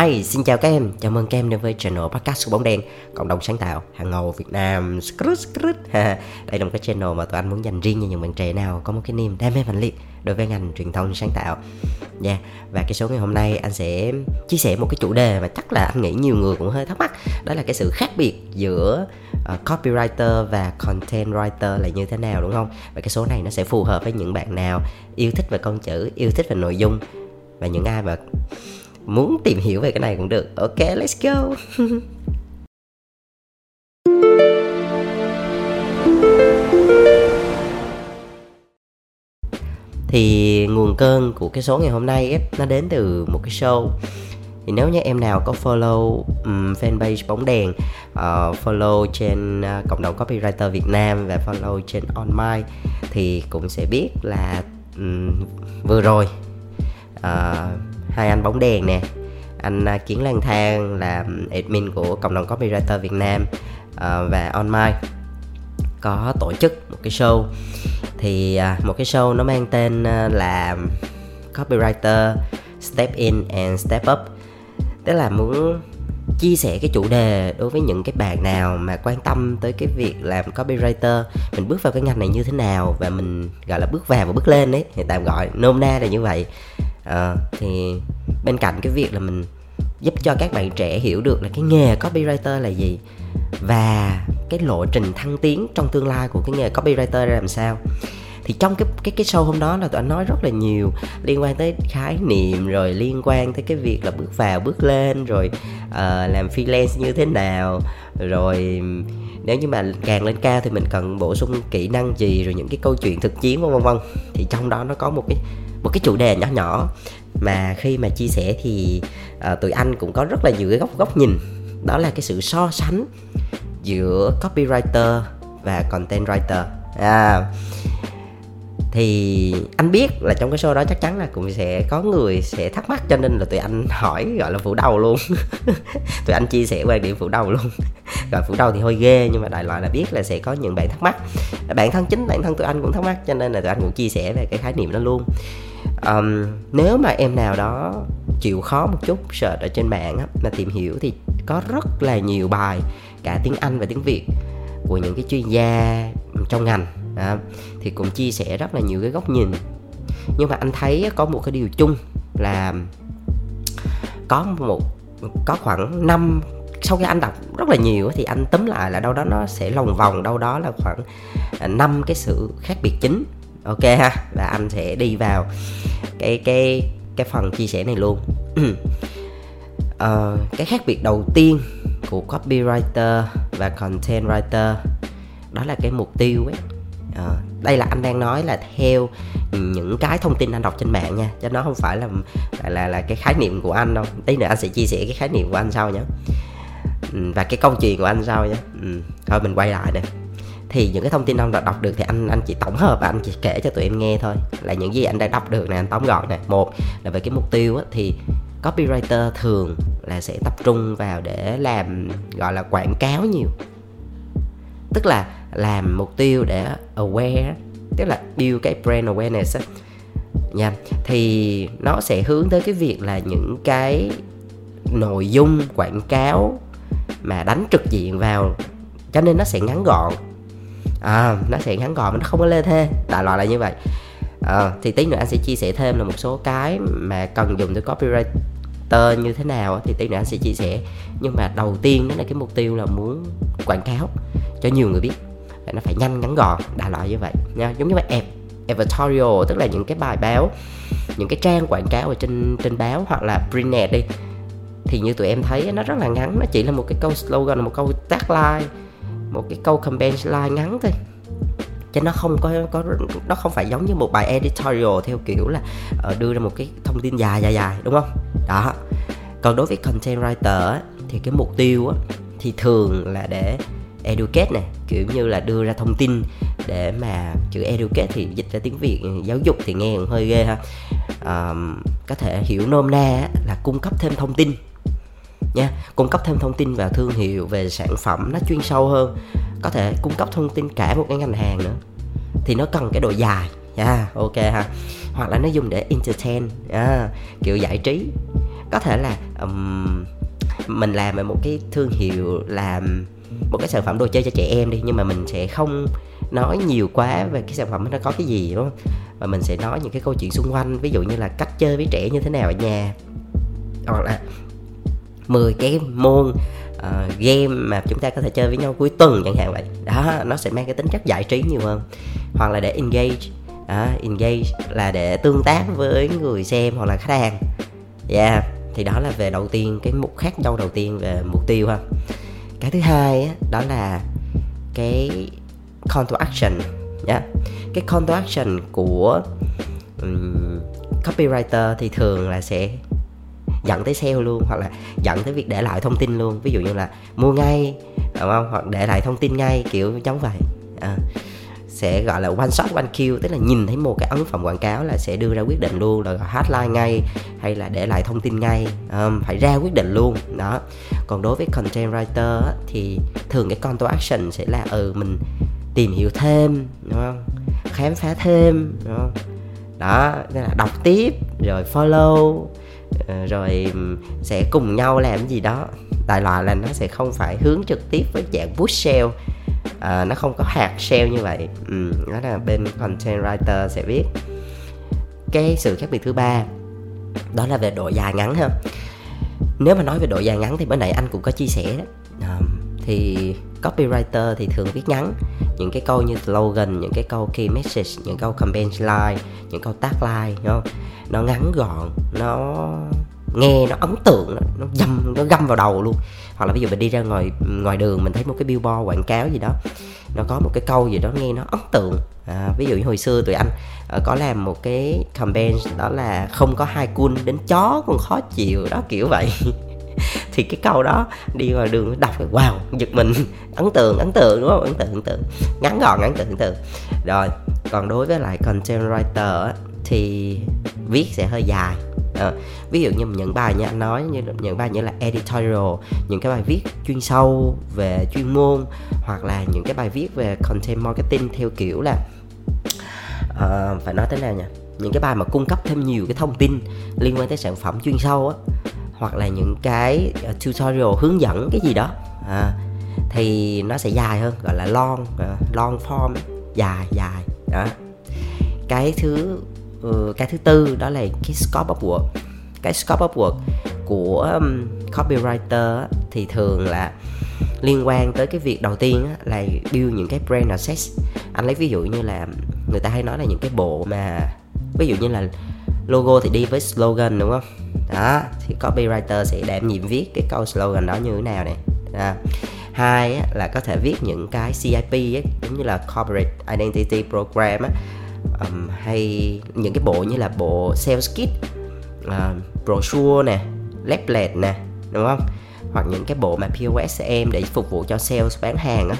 Hi, xin chào các em, chào mừng các em đến với channel podcast của bóng đen Cộng đồng sáng tạo, hàng ngầu Việt Nam Đây là một cái channel mà tụi anh muốn dành riêng cho những bạn trẻ nào có một cái niềm đam mê mạnh liệt đối với ngành truyền thông sáng tạo yeah. Và cái số ngày hôm nay anh sẽ chia sẻ một cái chủ đề mà chắc là anh nghĩ nhiều người cũng hơi thắc mắc Đó là cái sự khác biệt giữa uh, copywriter và content writer là như thế nào đúng không? Và cái số này nó sẽ phù hợp với những bạn nào yêu thích về con chữ, yêu thích về nội dung Và những ai mà muốn tìm hiểu về cái này cũng được. Ok let's go. Thì nguồn cơn của cái số ngày hôm nay ấy, nó đến từ một cái show. Thì nếu như em nào có follow um, fanpage bóng đèn uh, follow trên uh, cộng đồng copywriter Việt Nam và follow trên on my thì cũng sẽ biết là um, vừa rồi uh, hai anh bóng đèn nè. Anh à, Kiến Lan Thang là admin của cộng đồng copywriter Việt Nam à, và và online có tổ chức một cái show. Thì à, một cái show nó mang tên là copywriter step in and step up. Tức là muốn chia sẻ cái chủ đề đối với những cái bạn nào mà quan tâm tới cái việc làm copywriter, mình bước vào cái ngành này như thế nào và mình, gọi là, bước vào và bước lên đấy thì tạm gọi nôm na là như vậy à, thì bên cạnh cái việc là mình giúp cho các bạn trẻ hiểu được là cái nghề copywriter là gì và cái lộ trình thăng tiến trong tương lai của cái nghề copywriter ra làm sao thì trong cái cái cái show hôm đó là tụi anh nói rất là nhiều liên quan tới khái niệm rồi liên quan tới cái việc là bước vào bước lên rồi uh, làm freelance như thế nào rồi nếu như mà càng lên cao thì mình cần bổ sung kỹ năng gì rồi những cái câu chuyện thực chiến vân vân. Thì trong đó nó có một cái một cái chủ đề nhỏ nhỏ. Mà khi mà chia sẻ thì uh, tụi anh cũng có rất là nhiều cái góc góc nhìn. Đó là cái sự so sánh giữa copywriter và content writer. À, thì anh biết là trong cái show đó chắc chắn là cũng sẽ có người sẽ thắc mắc cho nên là tụi anh hỏi gọi là phủ đầu luôn. Tụi anh chia sẻ quan điểm phủ đầu luôn. Gọi phủ đầu thì hơi ghê nhưng mà đại loại là biết là sẽ có những bạn thắc mắc. Bản thân chính bản thân tụi anh cũng thắc mắc cho nên là tụi anh cũng chia sẻ về cái khái niệm đó luôn um, nếu mà em nào đó chịu khó một chút search ở trên mạng á, mà tìm hiểu thì có rất là nhiều bài cả tiếng Anh và tiếng Việt của những cái chuyên gia trong ngành à, thì cũng chia sẻ rất là nhiều cái góc nhìn. Nhưng mà anh thấy có một cái điều chung là có một có khoảng năm sau khi anh đọc rất là nhiều thì anh tóm lại là đâu đó nó sẽ lòng vòng đâu đó là khoảng à, năm cái sự khác biệt chính ok ha và anh sẽ đi vào cái cái cái phần chia sẻ này luôn. Uh, cái khác biệt đầu tiên của copywriter và content writer đó là cái mục tiêu ấy. Uh, đây là anh đang nói là theo những cái thông tin anh đọc trên mạng nha chứ nó không phải là là là, là cái khái niệm của anh đâu. Tí nữa anh sẽ chia sẻ cái khái niệm của anh sau nhé ừ, và cái câu chuyện của anh sau nhé ừ, thôi mình quay lại đây thì những cái thông tin anh đã đọc được thì anh anh chỉ tổng hợp và anh chỉ kể cho tụi em nghe thôi. Là những gì anh đã đọc được này anh tóm gọn này một là về cái mục tiêu á, thì copywriter thường là sẽ tập trung vào để làm gọi là quảng cáo nhiều. Tức là làm mục tiêu để aware tức là build cái brand awareness á. Nha. Thì nó sẽ hướng tới cái việc là những cái nội dung quảng cáo mà đánh trực diện vào cho nên nó sẽ ngắn gọn à, nó sẽ ngắn gọn nó không có lê thê đại loại là như vậy. À, thì tí nữa anh sẽ chia sẻ thêm là một số cái mà cần dùng tới copywriter như thế nào thì tí nữa anh sẽ chia sẻ. Nhưng mà đầu tiên đó là cái mục tiêu là muốn quảng cáo cho nhiều người biết. Và nó phải nhanh ngắn gọn đại loại như vậy nha. Giống như vậy ad editorial tức là những cái bài báo những cái trang quảng cáo ở trên trên báo hoặc là print ad đi. Thì như tụi em thấy nó rất là ngắn nó chỉ là một cái câu slogan một câu tagline một cái câu campaign slide ngắn thôi. Chứ nó không có có nó không phải giống như một bài editorial theo kiểu là uh, đưa ra một cái thông tin dài dài dài đúng không? Đó. Còn đối với content writer thì cái mục tiêu thì thường là để educate này kiểu như là đưa ra thông tin để mà chữ educate thì dịch ra tiếng việt giáo dục thì nghe cũng hơi ghê ha. Um, có thể hiểu nôm na là cung cấp thêm thông tin nha. Cung cấp thêm thông tin về thương hiệu về sản phẩm nó chuyên sâu hơn. Có thể cung cấp thông tin cả một cái ngành hàng nữa. Thì nó cần cái độ dài nha. Yeah, ok ha. Hoặc là nó dùng để entertain yeah, kiểu giải trí. Có thể là um, mình làm về một cái thương hiệu làm một cái sản phẩm đồ chơi cho trẻ em đi nhưng mà mình sẽ không nói nhiều quá về cái sản phẩm nó có cái gì đúng không? Và mình sẽ nói những cái câu chuyện xung quanh ví dụ như là cách chơi với trẻ như thế nào ở nhà. Hoặc là 10 cái môn uh, game mà chúng ta có thể chơi với nhau cuối tuần chẳng hạn vậy. Đó nó sẽ mang cái tính chất giải trí nhiều hơn. Hoặc là để engage đó, engage là để tương tác với người xem hoặc là khách hàng. Yeah thì đó là về đầu tiên cái mục khác nhau đầu tiên về mục tiêu ha. Cái thứ hai á, đó là cái call to action nhá. Yeah. cái call to action của um, copywriter thì thường là sẽ dẫn tới sale luôn hoặc là dẫn tới việc để lại thông tin luôn. Ví dụ như là mua ngay đúng không? Hoặc để lại thông tin ngay kiểu giống vậy. À, sẽ gọi là one shot one kill tức là nhìn thấy một cái ấn phẩm quảng cáo là sẽ đưa ra quyết định luôn là hotline ngay hay là để lại thông tin ngay um, phải ra quyết định luôn đó. Còn đối với content writer thì thường cái call to action sẽ là ừ mình tìm hiểu thêm đúng không? Khám phá thêm đúng không? Đó là đọc tiếp rồi follow Ờ, rồi sẽ cùng nhau làm gì đó. Đại loại là nó sẽ không phải hướng trực tiếp với dạng push sale à, nó không có hạt sale như vậy. Ừ, đó là bên content writer sẽ viết. Cái sự khác biệt thứ ba đó là về độ dài ngắn ha. Nếu mà nói về độ dài ngắn thì bữa nãy anh cũng có chia sẻ đó. À, thì copywriter thì thường viết ngắn. Những cái câu như slogan những cái câu key message những câu campaign line những câu tagline đúng không? Nó ngắn gọn nó nghe nó ấn tượng nó dâm nó găm vào đầu luôn. Hoặc là ví dụ mình đi ra ngoài ngoài đường mình thấy một cái billboard quảng cáo gì đó nó có một cái câu gì đó nghe nó ấn tượng. À, ví dụ như hồi xưa tụi anh ờ, có làm một cái campaign đó là không có hai cun đến chó còn khó chịu đó kiểu vậy. thì cái câu đó đi ngoài đường đọc rồi wow giật mình. Ấn tượng ấn tượng đúng không? Ấn tượng ấn tượng. Ngắn gọn ấn tượng ấn tượng. Rồi còn đối với lại content writer thì viết sẽ hơi dài. À, ví dụ như những bài như anh nói như những bài như là editorial những cái bài viết chuyên sâu về chuyên môn hoặc là những cái bài viết về content marketing theo kiểu là uh, phải nói thế nào nhỉ? Những cái bài mà cung cấp thêm nhiều cái thông tin liên quan tới sản phẩm chuyên sâu á hoặc là những cái ờ, tutorial hướng dẫn cái gì đó. À, thì nó sẽ dài hơn gọi là long uh, long form dài dài. Đó. Cái thứ uh, cái thứ tư đó là cái scope of work cái scope of work của um, copywriter thì thường là liên quan tới cái việc đầu tiên là build những cái brand assets. Anh lấy ví dụ như là người ta hay nói là những cái bộ mà ví dụ như là logo thì đi với slogan đúng không? Đó thì copywriter sẽ đảm nhiệm viết cái câu slogan đó như thế nào này à. hai á, là có thể viết những cái CIP ấy, giống như là corporate identity program á, um, hay những cái bộ như là bộ sales kit uh, brochure nè leaflet nè đúng không hoặc những cái bộ mà POSM để phục vụ cho sales bán hàng á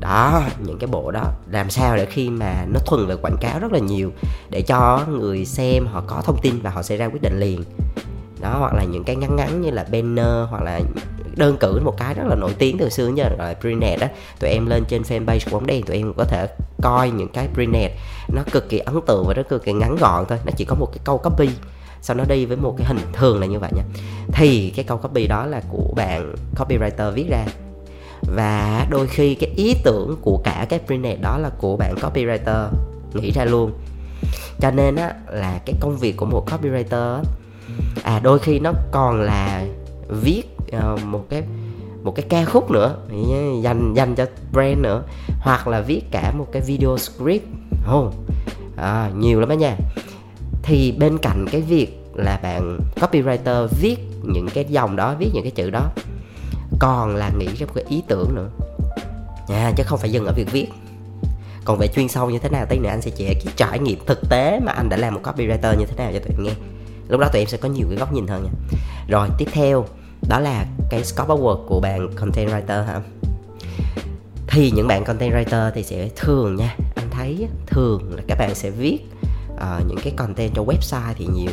đó, những cái bộ đó. Làm sao để khi mà nó thuần về quảng cáo rất là nhiều, để cho người xem họ có thông tin và họ sẽ ra quyết định liền. Đó, hoặc là những cái ngắn ngắn như là banner, hoặc là đơn cử một cái rất là nổi tiếng từ xưa giờ, gọi là prenet á. Tụi em lên trên fanpage của bóng đèn, tụi em có thể coi những cái prenet nó cực kỳ ấn tượng và nó cực kỳ ngắn gọn thôi, nó chỉ có một cái câu copy, sau nó đi với một cái hình thường là như vậy nha. Thì cái câu copy đó là của bạn copywriter viết ra và đôi khi cái ý tưởng của cả cái prenet đó là của bạn copywriter nghĩ ra luôn. Cho nên á là cái công việc của một copywriter à đôi khi nó còn là viết uh, một cái một cái ca khúc nữa dành dành cho brand nữa hoặc là viết cả một cái video script. Oh, à, nhiều lắm đó nha. Thì bên cạnh cái việc là bạn copywriter viết những cái dòng đó viết những cái chữ đó còn là nghĩ ra một cái ý tưởng nữa. À, chứ không phải dừng ở việc viết. Còn về chuyên sâu như thế nào tí nữa anh sẽ chia cái trải nghiệm thực tế mà anh đã làm một copywriter như thế nào cho tụi em nghe. Lúc đó tụi em sẽ có nhiều cái góc nhìn hơn nha. Rồi tiếp theo đó là cái scope of work của bạn content writer hả? Thì những bạn content writer thì sẽ thường nha anh thấy thường là các bạn sẽ viết uh, những cái content cho website thì nhiều.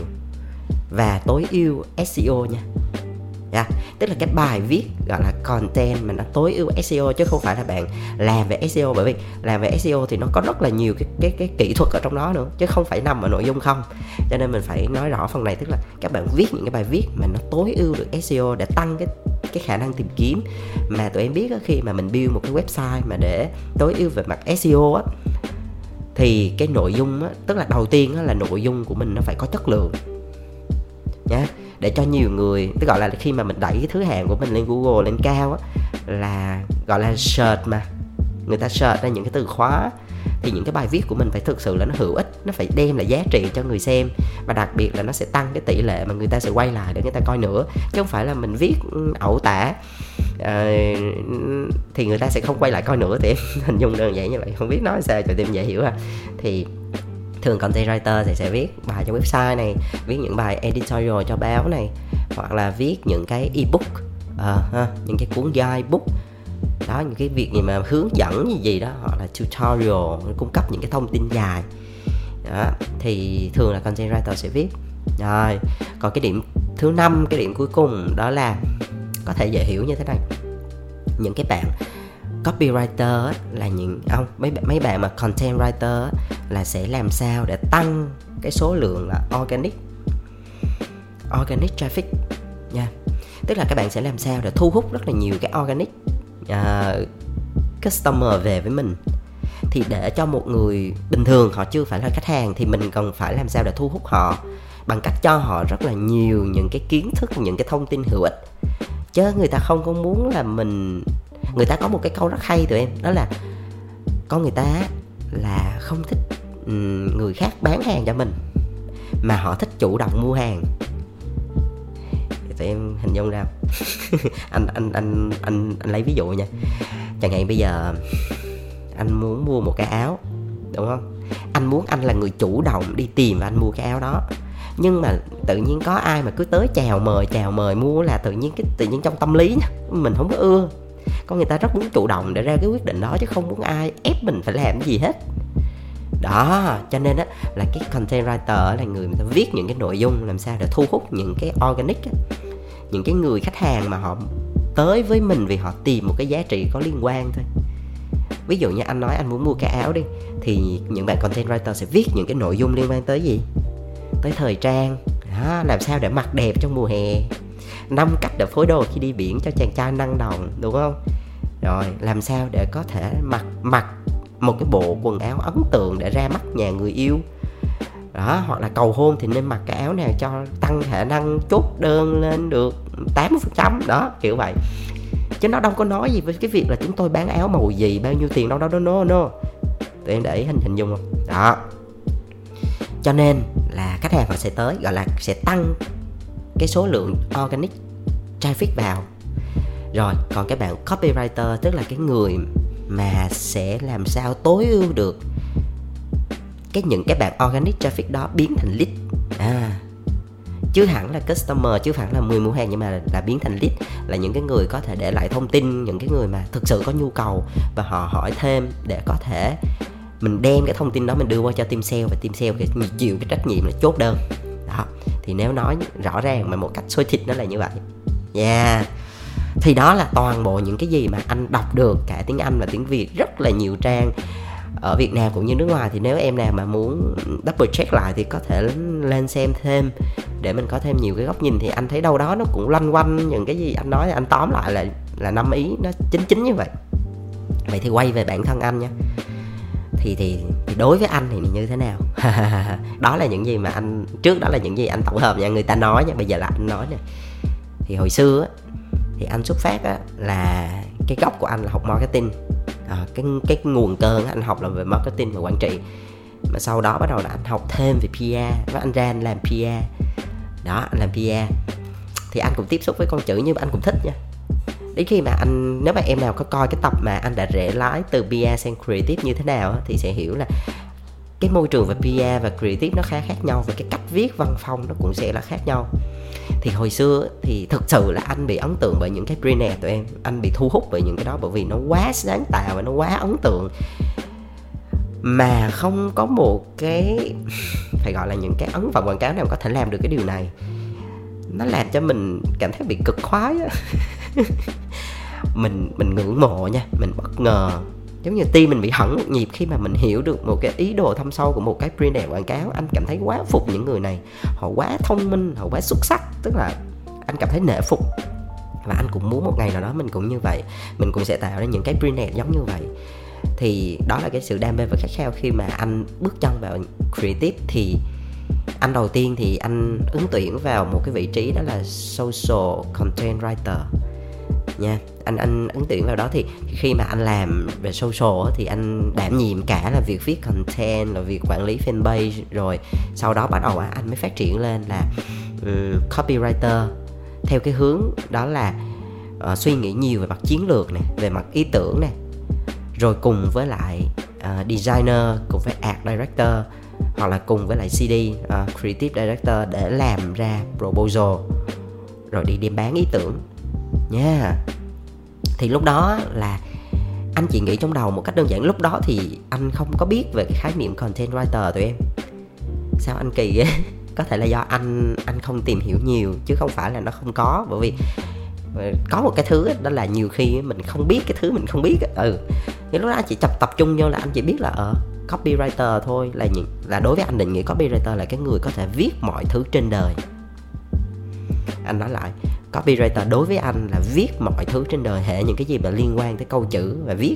Và tối ưu SEO nha nha. Tức là cái bài viết gọi là content mà nó tối ưu SEO chứ không phải là bạn làm về SEO bởi vì làm về SEO thì nó có rất là nhiều cái cái cái kỹ thuật ở trong đó nữa chứ không phải nằm ở nội dung không. Cho nên mình phải nói rõ phần này tức là các bạn viết những cái bài viết mà nó tối ưu được SEO để tăng cái cái khả năng tìm kiếm. Mà tụi em biết đó, khi mà mình build một cái website mà để tối ưu về mặt SEO á thì cái nội dung á tức là đầu tiên á là nội dung của mình nó phải có chất lượng nhé để cho nhiều người tức gọi là khi mà mình đẩy cái thứ hạng của mình lên Google lên cao á là gọi là search mà. Người ta search ra những cái từ khóa. Thì những cái bài viết của mình phải thực sự là nó hữu ích nó phải đem lại giá trị cho người xem. Và đặc biệt là nó sẽ tăng cái tỷ lệ mà người ta sẽ quay lại để người ta coi nữa. Chứ không phải là mình viết ừ, ẩu tả uh, thì người ta sẽ không quay lại coi nữa. Thì em hình dung đơn giản như vậy. Không biết nói sao cho tìm dễ hiểu ha. Thì thường content writer thì sẽ viết bài cho website này viết những bài editorial cho báo này hoặc là viết những cái ebook à, ha, những cái cuốn guidebook. Đó những cái việc gì mà hướng dẫn gì gì đó hoặc là tutorial cung cấp những cái thông tin dài. Đó thì thường là content writer sẽ viết. Rồi còn cái điểm thứ năm cái điểm cuối cùng đó là có thể dễ hiểu như thế này. Những cái bạn copywriter là những ông mấy mấy bạn mà content writer là sẽ làm sao để tăng cái số lượng là organic organic traffic nha. Tức là các bạn sẽ làm sao để thu hút rất là nhiều cái organic uh, customer về với mình. Thì để cho một người bình thường họ chưa phải là khách hàng thì mình cần phải làm sao để thu hút họ bằng cách cho họ rất là nhiều những cái kiến thức những cái thông tin hữu ích. Chứ người ta không có muốn là mình người ta có một cái câu rất hay tụi em, đó là con người ta là không thích ừ, người khác bán hàng cho mình, mà họ thích chủ động mua hàng. Tụi em hình dung ra. Anh anh anh anh anh lấy ví dụ nha. Chẳng hạn bây giờ anh muốn mua một cái áo, đúng không? Anh muốn anh là người chủ động đi tìm và anh mua cái áo đó. Nhưng mà tự nhiên có ai mà cứ tới chào mời chào mời mua là tự nhiên cái, tự nhiên trong tâm lý nha, mình không có ưa con người ta rất muốn chủ động để ra cái quyết định đó chứ không muốn ai ép mình phải làm cái gì hết. Đó cho nên á là cái content writer là người mà ta viết những cái nội dung làm sao để thu hút những cái organic á, những cái người khách hàng mà họ tới với mình vì họ tìm một cái giá trị có liên quan thôi. Ví dụ như anh nói anh muốn mua cái áo đi thì những bạn content writer sẽ viết những cái nội dung liên quan tới gì? Tới thời trang. Đó, làm sao để mặc đẹp trong mùa hè? Năm cách để phối đồ khi đi biển cho chàng trai năng động, đúng không? Rồi, làm sao để có thể mặc mặc một cái bộ quần áo ấn tượng để ra mắt nhà người yêu? Đó, hoặc là cầu hôn thì nên mặc cái áo nào cho tăng khả năng chốt đơn lên được 80% đó, kiểu vậy. Chứ nó đâu có nói gì với cái việc là chúng tôi bán áo màu gì, bao nhiêu tiền, đâu đâu đó no no. Tụi em để ý hình hình dung không? Đó. Cho nên là khách hàng họ sẽ tới, gọi là sẽ tăng cái số lượng organic traffic vào. Rồi, còn cái bạn copywriter, tức là cái người mà sẽ làm sao tối ưu được cái những cái bạn organic traffic đó biến thành lead. À chứ hẳn là customer, chứ hẳn là 10 mua hàng, nhưng mà là biến thành lead là những cái người có thể để lại thông tin, những cái người mà thực sự có nhu cầu và họ hỏi thêm để có thể mình đem cái thông tin đó mình đưa qua cho team sale và team sale thì chịu cái trách nhiệm là chốt đơn. Đó thì nếu nói rõ ràng mà một cách xôi thịt nó là như vậy. Yeah. Thì đó là toàn bộ những cái gì mà anh đọc được, cả tiếng Anh và tiếng Việt, rất là nhiều trang ở Việt Nam cũng như nước ngoài. Thì nếu em nào mà muốn double check lại thì có thể lên xem thêm để mình có thêm nhiều cái góc nhìn. Thì anh thấy đâu đó nó cũng loanh quanh những cái gì anh nói, anh tóm lại là là năm ý, nó chính chính như vậy. Vậy thì quay về bản thân anh nha thì thì đối với anh thì như thế nào? Đó là những gì mà anh trước đó là những gì anh tổng hợp nha người ta nói nha bây giờ là anh nói nè. Thì hồi xưa á, thì anh xuất phát á, là cái gốc của anh là học marketing. À, cái cái nguồn cơn anh học là về marketing và quản trị. Mà sau đó bắt đầu là anh học thêm về PR và anh ra anh làm PR đó anh làm PR thì anh cũng tiếp xúc với con chữ nhưng mà anh cũng thích nha đến khi mà anh, nếu mà em nào có coi cái tập mà anh đã rẽ lái từ PR sang creative như thế nào thì sẽ hiểu là cái môi trường về PR và creative nó khá khác nhau và cái cách viết văn phong nó cũng sẽ là khác nhau. Thì hồi xưa thì thực sự là anh bị ấn tượng bởi những cái brand này tụi em, anh bị thu hút bởi những cái đó bởi vì nó quá sáng tạo và nó quá ấn tượng. Mà không có một cái, phải gọi là những cái ấn phẩm quảng cáo nào có thể làm được cái điều này. Nó làm cho mình cảm thấy bị cực khoái á. mình mình ngưỡng mộ nha, mình bất ngờ. Giống như tim mình bị hẳn một nhịp khi mà mình hiểu được một cái ý đồ thâm sâu của một cái brand quảng cáo. Anh cảm thấy quá phục những người này, họ quá thông minh, họ quá xuất sắc. Tức là anh cảm thấy nể phục. Và anh cũng muốn một ngày nào đó mình cũng như vậy. Mình cũng sẽ tạo ra những cái brand giống như vậy. Thì đó là cái sự đam mê và khát khao khi mà anh bước chân vào creative. Thì anh đầu tiên thì anh ứng tuyển vào một cái vị trí đó là social content writer nha. Anh anh ứng tuyển vào đó thì khi mà anh làm về social thì anh đảm nhiệm cả là việc viết content là việc quản lý fanpage rồi sau đó bắt đầu anh mới phát triển lên là um, copywriter. Theo cái hướng đó là uh, suy nghĩ nhiều về mặt chiến lược này về mặt ý tưởng này rồi cùng với lại uh, designer cùng với art director hoặc là cùng với lại CD uh, ờ, creative director để làm ra proposal rồi đi đi bán ý tưởng yeah. thì lúc đó là anh chỉ nghĩ trong đầu một cách đơn giản lúc đó thì anh không có biết về cái khái niệm content writer tụi em. Sao anh kỳ ấy? có thể là do anh anh không tìm hiểu nhiều chứ không phải là nó không có bởi vì ờ, có một cái thứ đó là nhiều khi mình không biết cái thứ mình không biết ừ. Nhưng lúc đó anh chỉ tập tập trung vô là anh chỉ biết là ở uh, copywriter thôi là những là đối với anh định nghĩa copywriter là cái người có thể viết mọi thứ trên đời. Anh nói lại copywriter đối với anh là viết mọi thứ trên đời, hệ những cái gì mà liên quan tới câu chữ và viết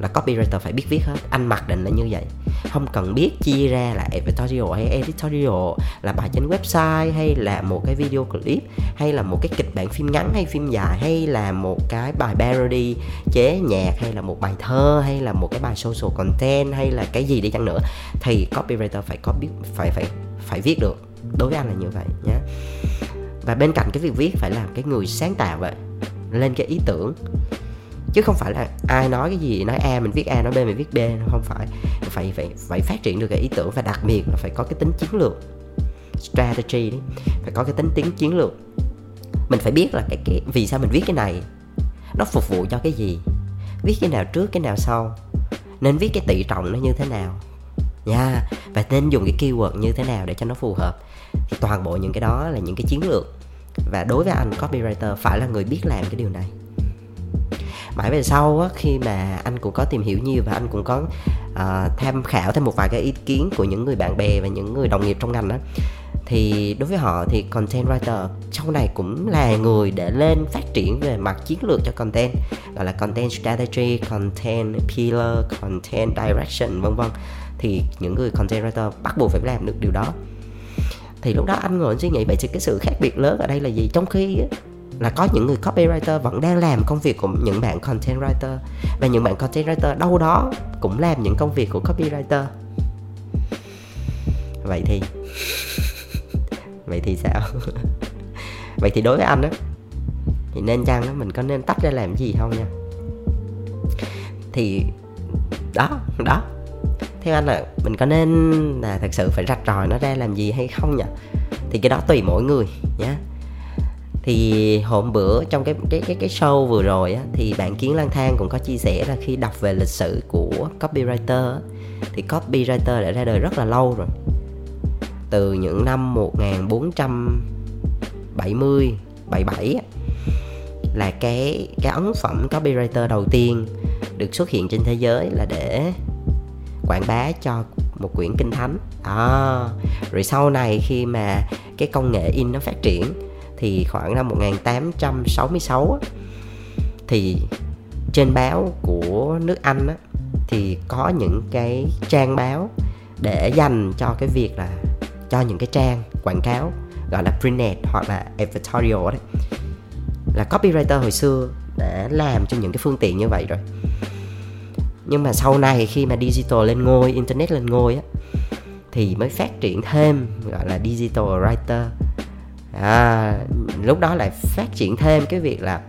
là copywriter phải biết viết hết. Anh mặc định là như vậy. Không cần biết chia ra là editorial hay editorial, là bài trên website hay là một cái video clip, hay là một cái kịch bản phim ngắn hay phim dài, hay là một cái bài parody chế nhạc, hay là một bài thơ, hay là một cái bài social content, hay là cái gì đi chăng nữa. Thì copywriter phải có biết, phải phải phải viết được. Đối với anh là như vậy nhé và bên cạnh cái việc viết phải là cái người sáng tạo vậy lên cái ý tưởng. Chứ không phải là ai nói cái gì nói a mình viết a nói b mình viết b không phải. Phải phải phải phát triển được cái ý tưởng và đặc biệt là phải có cái tính chiến lược. Strategy đấy phải có cái tính tính chiến lược. Mình phải biết là cái, cái vì sao mình viết cái này nó phục vụ cho cái gì viết cái nào trước cái nào sau nên viết cái tỷ trọng nó như thế nào yeah. và nên dùng cái keyword như thế nào để cho nó phù hợp. Thì toàn bộ những cái đó là những cái chiến lược. Và đối với anh copywriter phải là người biết làm cái điều này. Mãi về sau á, khi mà anh cũng có tìm hiểu nhiều và anh cũng có uh, tham khảo thêm một vài cái ý kiến của những người bạn bè và những người đồng nghiệp trong ngành đó thì đối với họ thì content writer sau này cũng là người để lên phát triển về mặt chiến lược cho content gọi là content strategy, content pillar, content direction vân vân thì những người content writer bắt buộc phải làm được điều đó. Thì lúc đó anh ngồi suy nghĩ vậy thì cái sự khác biệt lớn ở đây là gì? Trong khi là có những người copywriter vẫn đang làm công việc của những bạn content writer và những bạn content writer đâu đó cũng làm những công việc của copywriter. Vậy thì vậy thì sao? Vậy thì đối với anh á thì nên chăng đó, mình có nên tách ra làm gì không nha? Thì đó đó theo anh là mình có nên là thật sự phải rạch ròi nó ra làm gì hay không nhỉ? Thì cái đó tùy mỗi người nhé thì hôm bữa trong cái cái cái cái show vừa rồi á, thì bạn kiến lang thang cũng có chia sẻ là khi đọc về lịch sử của copywriter thì copywriter đã ra đời rất là lâu rồi. Từ những năm 1470 77 là cái cái ấn phẩm copywriter đầu tiên được xuất hiện trên thế giới là để quảng bá cho một quyển kinh thánh. À, rồi sau này khi mà cái công nghệ in nó phát triển thì khoảng năm 1866 thì trên báo của nước Anh á, thì có những cái trang báo để dành cho cái việc là cho những cái trang quảng cáo gọi là printad hoặc là editorial đấy. Là copywriter hồi xưa đã làm cho những cái phương tiện như vậy rồi nhưng mà sau này khi mà digital lên ngôi internet lên ngôi á thì mới phát triển thêm gọi là digital writer. À, lúc đó lại phát triển thêm cái việc là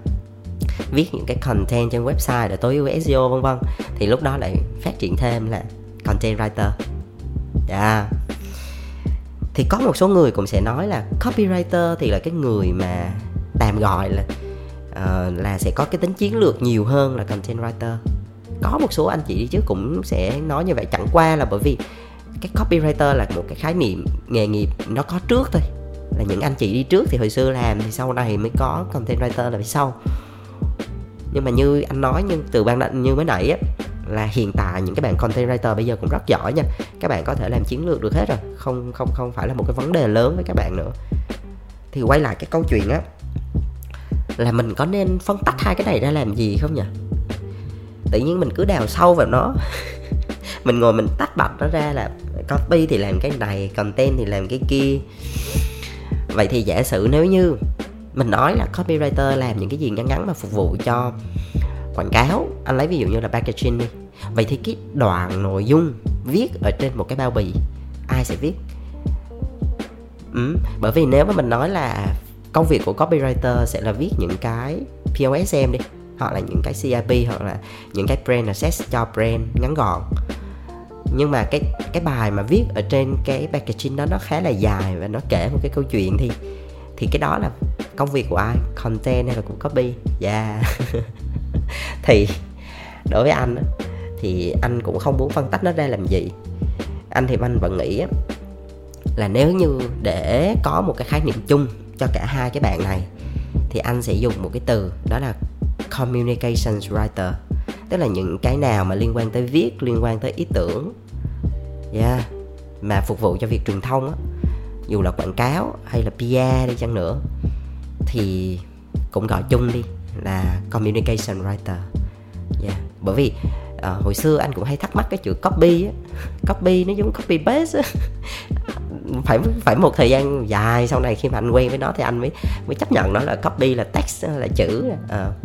viết những cái content trên website để tối ưu SEO vân vân. Thì lúc đó lại phát triển thêm là content writer. Yeah. thì có một số người cũng sẽ nói là copywriter thì là cái người mà tạm gọi là uh, là sẽ có cái tính chiến lược nhiều hơn là content writer có một số anh chị đi trước cũng sẽ nói như vậy. Chẳng qua là bởi vì cái copywriter là một cái khái niệm, nghề nghiệp nó có trước thôi. Là những anh chị đi trước thì hồi xưa làm, thì sau này mới có content writer là phía sau. Nhưng mà như anh nói nhưng từ ban đầu như mới nãy á, là hiện tại những cái bạn content writer bây giờ cũng rất giỏi nha. Các bạn có thể làm chiến lược được hết rồi, không không không phải là một cái vấn đề lớn với các bạn nữa. Thì quay lại cái câu chuyện á, là mình có nên phân tách hai cái này ra làm gì không nhỉ? Tự nhiên mình cứ đào sâu vào nó. Mình ngồi mình tách bạch nó ra là copy thì làm cái này content thì làm cái kia. Vậy thì giả sử nếu như mình nói là copywriter làm những cái gì ngắn ngắn mà phục vụ cho quảng cáo anh lấy ví dụ như là packaging đi. Vậy thì cái đoạn nội dung viết ở trên một cái bao bì ai sẽ viết? Ừ, bởi vì nếu mà mình nói là công việc của copywriter sẽ là viết những cái POSM đi hoặc là những cái CIP hoặc là những cái brand assess cho brand ngắn gọn. Nhưng mà cái cái bài mà viết ở trên cái packaging đó nó khá là dài và nó kể một cái câu chuyện thì thì cái đó là công việc của ai? Content hay là của copy? Yeah dạ. thì đối với anh thì anh cũng không muốn phân tách nó ra làm gì. Anh thì anh vẫn nghĩ là nếu như để có một cái khái niệm chung cho cả hai cái bạn này, thì anh sẽ dùng một cái từ đó là communications writer. Tức là những cái nào mà liên quan tới viết liên quan tới ý tưởng. Yeah. Mà phục vụ cho việc truyền thông á. Dù là quảng cáo hay là PR đi chăng nữa. Thì cũng gọi chung đi là communication writer. Yeah. bởi vì uh, hồi xưa anh cũng hay thắc mắc cái chữ copy á. Copy nó giống copy paste á. Phải phải một thời gian dài sau này khi mà anh quen với nó thì anh mới mới chấp nhận nó là copy là text là chữ uh,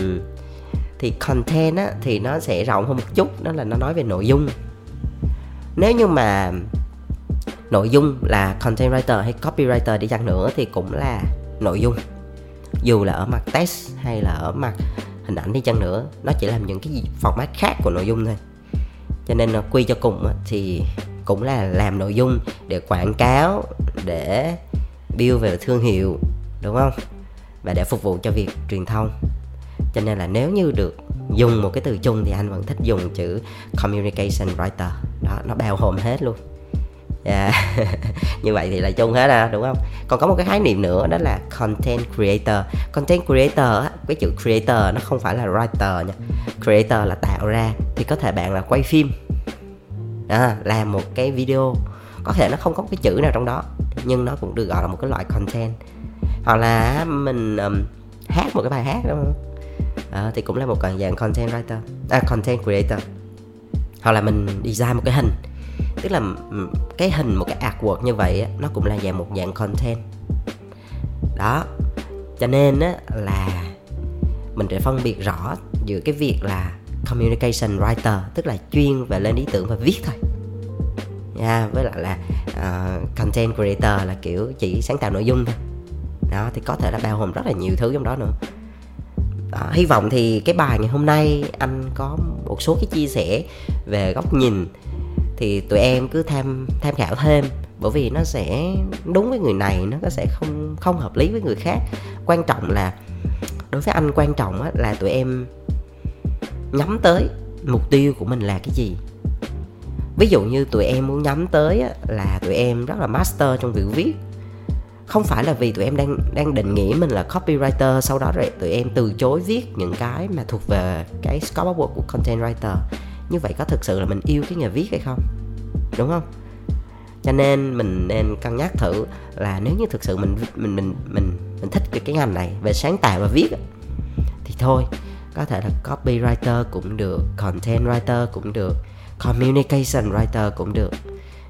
ừ. thì content á, thì nó sẽ rộng hơn một chút, đó là nó nói về nội dung. Nếu như mà nội dung là content writer hay copywriter đi chăng nữa thì cũng là nội dung. Dù là ở mặt text hay là ở mặt hình ảnh đi chăng nữa, nó chỉ làm những cái format khác của nội dung thôi. Cho nên nó quy cho cùng thì cũng là làm nội dung để quảng cáo, để build về thương hiệu, đúng không? Và để phục vụ cho việc truyền thông cho nên là nếu như được dùng một cái từ chung thì anh vẫn thích dùng chữ communication writer. Đó nó bao gồm hết luôn. Yeah. À, như vậy thì là chung hết à đúng không? Còn có một cái khái niệm nữa đó là content creator. Content creator cái chữ creator nó không phải là writer nha. Creator là tạo ra thì có thể bạn là quay phim. À, làm một cái video. Có thể nó không có cái chữ nào trong đó nhưng nó cũng được gọi là một cái loại content. Hoặc là mình um, hát một cái bài hát đúng không à, thì cũng là một dạng content writer. À, content creator. Hoặc là mình design một cái hình. Tức là cái hình một cái artwork như vậy nó cũng là dạng một dạng content. Đó cho nên á, là mình phải phân biệt rõ giữa cái việc là communication writer tức là chuyên về lên ý tưởng và viết thôi. Nha với lại là uh, content creator là kiểu chỉ sáng tạo nội dung thôi. Đó thì có thể là bao gồm rất là nhiều thứ trong đó nữa. Ờ, hy vọng thì cái bài ngày hôm nay anh có một số cái chia sẻ về góc nhìn. Thì tụi em cứ tham tham khảo thêm, bởi vì nó sẽ đúng với người này, nó sẽ không không hợp lý với người khác. Quan trọng là, đối với anh quan trọng là tụi em nhắm tới mục tiêu của mình là cái gì. Ví dụ như tụi em muốn nhắm tới là tụi em rất là master trong việc viết không phải là vì tụi em đang đang định nghĩa mình là copywriter, sau đó rồi tụi em từ chối viết những cái mà thuộc về cái scope of work của content writer. Như vậy có thực sự là mình yêu cái nghề viết hay không? Đúng không? Cho nên mình nên cân nhắc thử là nếu như thực sự mình mình mình mình mình thích cái cái ngành này về sáng tạo và viết thì thôi, có thể là copywriter cũng được, content writer cũng được, communication writer cũng được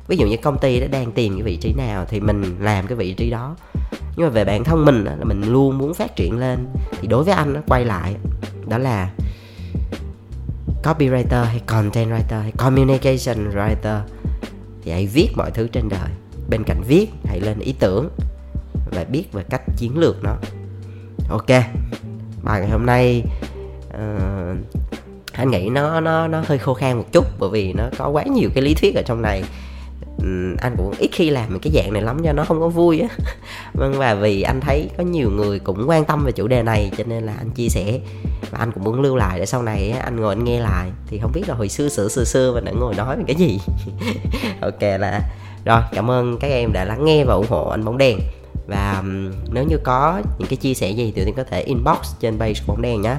ví dụ như công ty đã đang tìm cái vị trí nào thì mình làm cái vị trí đó. Nhưng mà về bản thân mình là mình luôn muốn phát triển lên. Thì đối với anh nó quay lại đó là copywriter hay content writer hay communication writer. Thì hãy viết mọi thứ trên đời. Bên cạnh viết hãy lên ý tưởng và biết về cách chiến lược nó. Ok bài ngày hôm nay uh, anh nghĩ nó nó nó hơi khô khan một chút bởi vì nó có quá nhiều cái lý thuyết ở trong này. Ừ, anh cũng ít khi làm cái dạng này lắm cho nó không có vui á. Vâng và vì anh thấy có nhiều người cũng quan tâm về chủ đề này, cho nên là anh chia sẻ và anh cũng muốn lưu lại để sau này anh ngồi anh nghe lại. Thì không biết là hồi xưa xưa xưa xưa mình đã ngồi nói về cái gì. Ok là, rồi, cảm ơn các em đã lắng nghe và ủng hộ anh bóng đèn. Và nếu như có những cái chia sẻ gì thì tiên có thể inbox trên page của bóng đèn nhé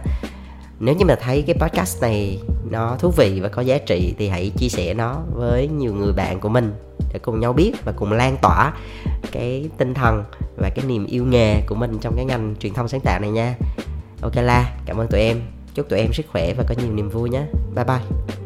nếu như mà thấy cái podcast này nó thú vị và có giá trị thì hãy chia sẻ nó với nhiều người bạn của mình để cùng nhau biết và cùng lan tỏa cái tinh thần và cái niềm yêu nghề của mình trong cái ngành truyền thông sáng tạo này nha. Ok la, cảm ơn tụi em. Chúc tụi em sức khỏe và có nhiều niềm vui nhé. Bye bye.